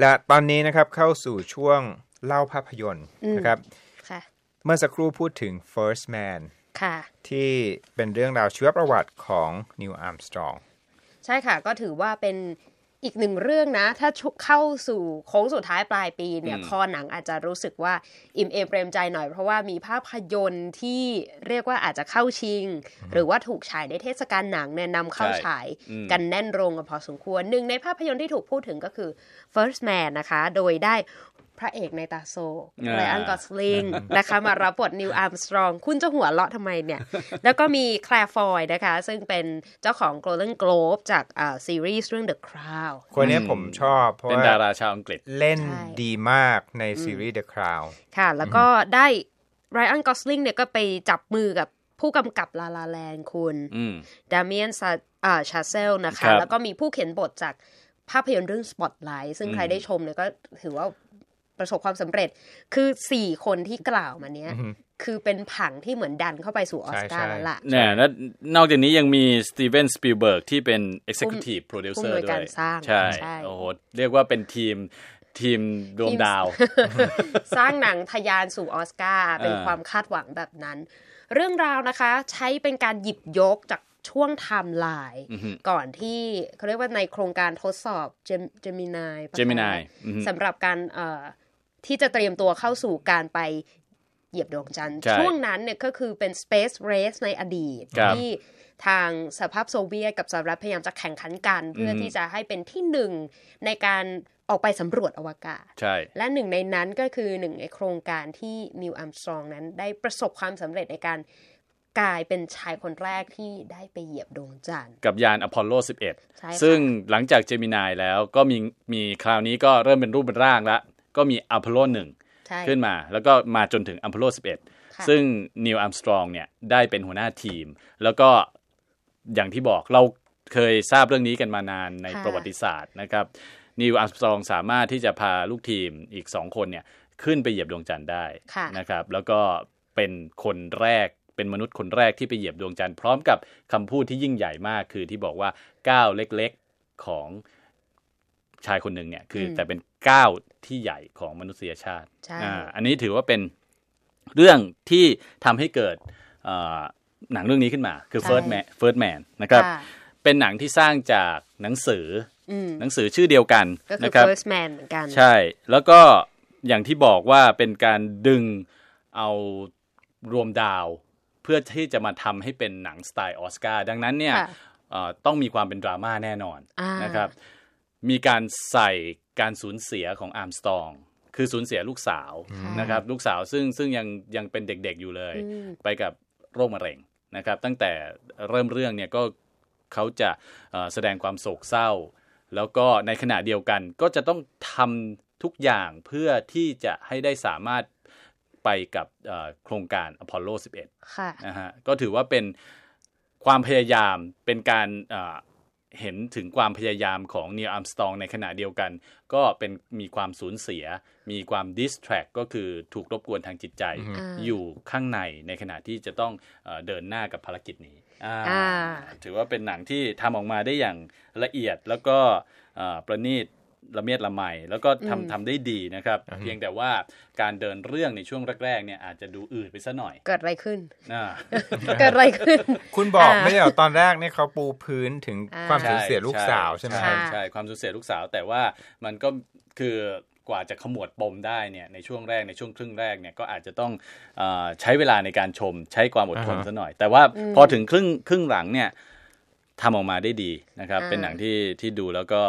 และตอนนี้นะครับเข้าสู่ช่วงเล่าภาพยนตร์นะครับค่ะเมื่อสักครู่พูดถึง First Man ค่ะที่เป็นเรื่องราวชีวประวัติของนิวอาร์มสตรองใช่ค่ะ ก็ถือว่าเป็น อีกหนึ่งเรื่องนะ ถ้าชุเข้าสู่โค้งสุดท้ายปลายปีเนี่ยอืมคอหนังอาจจะรู้สึกว่าอิ่มเอมเปรมใจหน่อยเพราะว่ามีภาพยนตร์ที่เรียกว่าอาจจะเข้าชิง หรือว่าถูกฉายในเทศกาลหนังเนี่ยนำเข้าใช่ฉายอืมกันแน่นโรงกันพอสมควรหนึ่งในภาพยนตร์ที่ถูกพูดถึงก็คือ First Man นะคะ โดยได้ พระเอกนัยน์ตาโศกอ่าไรอันกอสลิงนะคะ มารับบทนีลอาร์มสตรอง คุณจะหัวเราะทำไมเนี่ย แล้วก็มีแคลร์ฟอยนะคะ ซึ่งเป็นเจ้าของ Golden Globe จากอ่าซีรีส์เรื่อง The Crown คนนี้ผมชอบ เพราะเป็นว่าดาราชาวอังกฤษเล่นใช่ดีมากในซีรีส์ The Crown ค่ะ แล้วก็ได้ไรอันกอสลิงเนี่ยก็ไปจับมือกับผู้กำกับ La La Land คุณอืมดามิเอนซาอ่าชาเซลนะครัคะบแล้วก็มีผู้เขียนบทจากภาพยนตร์เรื่อง Spotlight ซึ่งอืมใครได้ชมเนี่ยก็ถือว่า ประสบความสำเร็จ คือสี่คนที่กล่าวมาเนี้ยคือเป็นผังที่เหมือนดันเข้าไปสู่ออสการ์ใช่แล้วล่ะเนี่ยแล้วนอกจากนี้ยังมีสตีเวนสปิลเบิร์กที่เป็น Executive ผู้ Producer อำนวยด้วการยสร้างใช่ใช่โอ้โหเรียกว่าเป็นทีมทีมดวงดาว สร้างหนังทะยานสู่ออสการ์เป็นอ่าความคาดหวังแบบนั้น เรื่องราวนะคะใช้เป็นการหยิบยกจากช่วงไทม์ไลน์ก่อนที่เขาเรียกว่าในโครงการทดสอบ Gemini Gemini อือฮึสำหรับการเอ่อ ที่จะเตรียมตัวเข้าสู่การไปเหยียบดวงจันทร์ใช่ช่วงนั้นเนี่ยก็คือเป็น Space Race ในอดีตครับที่ทางสหภาพโซเวียตกับสหรัฐพยายามจะแข่งขันกัน เพื่อที่จะให้เป็นที่หนึ่งในการออกไปสำรวจอวกาศ ใช่ และหนึ่งในนั้นก็คือหนึ่งในโครงการที่นีลอาร์มสตรองนั้นได้ประสบความสำเร็จในการกลายเป็นชายคนแรกที่ได้ไปเหยียบดวงจันทร์ กับยานอพอลโลใช่ค่ะ11 ซึ่งหลังจาก Gemini แล้วก็มีมีคราวนี้ก็เริ่มเป็นรูปเป็นร่างแล้ว ก็มีอพอลโลใช่1ขึ้นมา แล้วก็มาจนถึงอพอลโลค่ะ11 ซึ่งนีลอาร์มสตรองเนี่ยได้เป็นหัวหน้าทีม แล้วก็อย่างที่บอกเราเคยทราบเรื่องนี้กันมานานในค่ะประวัติศาสตร์นะครับนีลอาร์มสตรองสามารถที่จะพาลูกทีมอีกสองคนเนี่ยขึ้นไปเหยียบดวงจันทร์ได้ค่ะนะครับ แล้วก็เป็นคนแรกเป็นมนุษย์คนแรกที่ไปเหยียบดวงจันทร์พร้อมกับคำพูดที่ยิ่งใหญ่มากคือที่บอกว่าก้าวเล็กๆของ ชายคนหนึ่งเนี่ยคืออมแต่เป็นก้าวที่ใหญ่ของมนุษยชาติใช่อ่าอันนี้ถือว่าเป็นเรื่องที่ทำให้เกิดเอ่อหนังเรื่องนี้ขึ้นมา คือ First Man First Man นะครับค่ะเป็นหนังที่สร้างจากหนังสืออืมหนังสือชื่อเดียวกันก็คือนะครับ first man เหมือนกัน ใช่ แล้วก็อย่างที่บอกว่าเป็นการดึงเอารวมดาว เพื่อที่จะมาทำให้เป็นหนังสไตล์ออสการ์ดังนั้นเนี่ยค่ะเอ่อต้องมีความเป็นดราม่าแน่นอนอ่านนะครับ มีการใส่การสูญเสียของอาร์มสตรอง คือสูญเสียลูกสาวนะครับลูกสาวซึ่งซึ่งยังยังเป็นเด็กๆอยู่เลยอืมไปกับโรคมะเร็งนะครับ ตั้งแต่เริ่มเรื่องเนี่ยก็เขาจะเอ่อแสดงความโศกเศร้า แล้วก็ในขณะเดียวกันก็จะต้องทำทุกอย่างเพื่อที่จะให้ได้สามารถไปกับเอ่อโครงการอพอลโล 11ค่ะนะฮะก็ถือว่าเป็นความพยายามเป็นการ เอ่อเห็นถึงความพยายามของนี l อัมสตองในขณะเดียวกัน ก็เป็นมีความสูญเสีย มีความดิสแทรกก็คือถูกรบกวนทางจิตใจอ่าอยู่ข้างในในขณะที่จะต้องเออเดินหน้ากับภารกิจนี้อ่าอ่าถือว่าเป็นหนังที่ทำออกมาได้อย่างละเอียดแล้วก็เอ่อประณีต ละเมียดละไมแล้วก็ทำทำได้ดีนะครับ เพียงแต่ว่าการเดินเรื่องในช่วงแรกๆเนี่ยอาจจะดูอืดไปซะหน่อย เกิดอะไรขึ้นอ่าเกิดอะไรขึ้น คุณบอกอ่าไม่ใช่เหรอตอนแรกเนี่ยเขาปูพื้นถึงอ่าความสูญเสียลูกสาวใช่ไหมใช่ค่ะใช่ความสูญเสียลูกสาว แต่ว่ามันก็คือกว่าจะขมวดปมได้เนี่ยในช่วงแรกในช่วงครึ่งแรกเนี่ยก็อาจจะต้องเออใช้เวลาในการชม ใช้ความอดทนอ่าฮะซะหน่อย แต่ว่าพอถึงครึ่งครึ่งหลังเนี่ยทำออกมาได้ดีนะครับอ่าเป็นหนังที่ที่ดูแล้วก็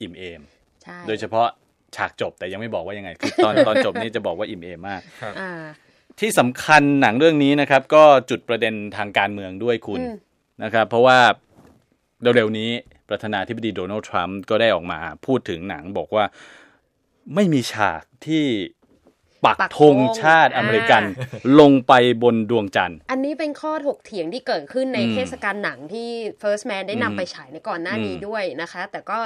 อิ่มเอมใช่ โดยเฉพาะฉากจบแต่ยังไม่บอกว่ายังไง คือตอนตอนจบนี่จะบอกว่าอิ่มเอมมากอ่าที่สำคัญหนังเรื่องนี้นะครับ ก็จุดประเด็นทางการเมืองด้วยคุณอืมนะครับ เพราะว่าเร็วๆนี้ประธานาธิบดีโดนัลด์ทรัมป์ก็ได้ออกมาพูดถึงหนังบอกว่าไม่มีฉากที่ปักปักธงธงชาติอเมริกันอ่ลงไปบนดวงจันทร์ อันนี้เป็นข้อถกเถียงที่เกิดขึ้นในอืมเทศกาลหนังที่ First Man ได้อืมนำไปฉายในก่อนหน้านี้อืมด้วยนะคะ แต่ก็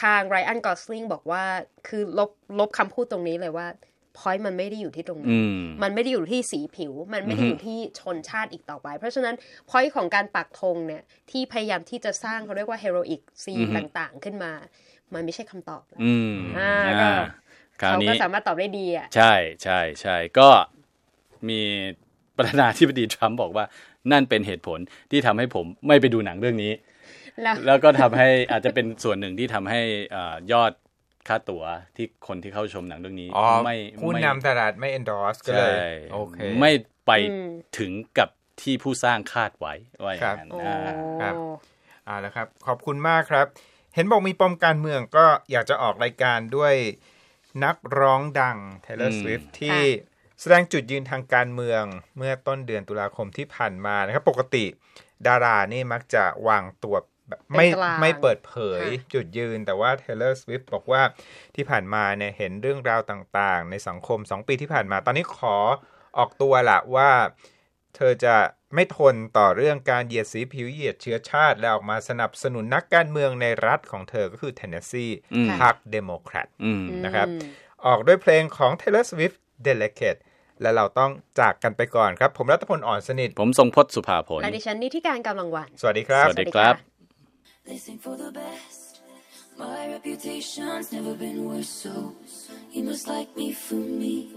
ทางไรอันกอสลิงบอกว่า คือลบลบคำพูดตรงนี้เลยว่าพอยมันไม่ได้อยู่ที่ตรงนั้อืนมมันไม่ได้อยู่ที่สีผิว มันไม่ได้อือฮึอยู่ที่ชนชาติอีกต่อไป เพราะฉะนั้นพอยของการปักธงเนี่ยที่พยายามที่จะสร้างเขาเรียกว่าเฮโรอีกซีนต่างๆ ขึ้นมา มันไม่ใช่คำตอบแล้วอืมอ่าก็อ่าคราวเขานี้ก็สามารถตอบได้ดีอะ ใช่ใช่ใช่ก็มีประธานาธิบดีทรัมป์บอกว่านั่นเป็นเหตุผลที่ทำให้ผมไม่ไปดูหนังเรื่องนี้ แล้วแล้วก็ทำให้อาจจะเป็นส่วนหนึ่งที่ทำให้อ่ายอดค่าตั๋วที่คนที่เข้าชมหนังเรื่องนี้อ๋อไม่ผู้ไม่นำตลาดไม่ endorse ก็เลใช่ยโอเคไม่ไปอืมถึงกับที่ผู้สร้างคาดไว้ว่าอย่างนั้นโอ้อ่าครับอ่าแล้วครับ ขอบคุณมากครับ เห็นบอกมีปมการเมืองก็อยากจะออกรายการด้วยนักร้องดัง Taylor อืม Swift ที่แสดงจุดยืนทางการเมืองเมื่อต้นเดือนตุลาคมที่ผ่านมานะครับ ปกติดารานี่มักจะวางตัว แบบไม่เป็นกลางไม่เปิดเผยค่ะจุดยืน แต่ว่า Taylor Swift บอกว่าที่ผ่านมาเนี่ยเห็นเรื่องราวต่างๆ ในสังคม 2 ปีที่ผ่านมา ตอนนี้ขอออกตัวละว่า เธอจะไม่ทนต่อเรื่องการเหยียดสีผิวเหยียดเชื้อชาติ และออกมาสนับสนุนนักการเมืองในรัฐของเธอก็คือเทนเนสซีอืมพรรคเดโมแครตอืมนะครับอืมออกด้วยเพลงของ Taylor Swift Delicate และเราต้องจากกันไปก่อนครับ ผมรัตพลอ่อนสนิท ผมทรงพจน์สุภาผลและดิฉันนิติการกำลังวัน สวัสดีครับ สวัสดีครับ They sing for the best. My reputation's never been worse, so you must like me for me.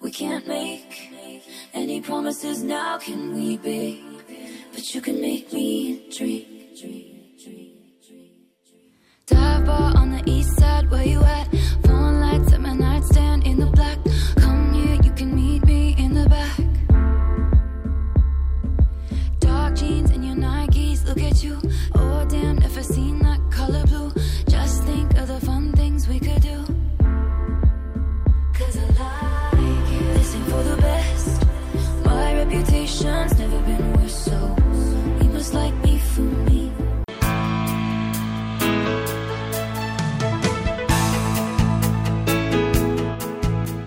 We can't make any promises now, can we, babe? But you can make me drink. Dive bar on the east side, where you at? You.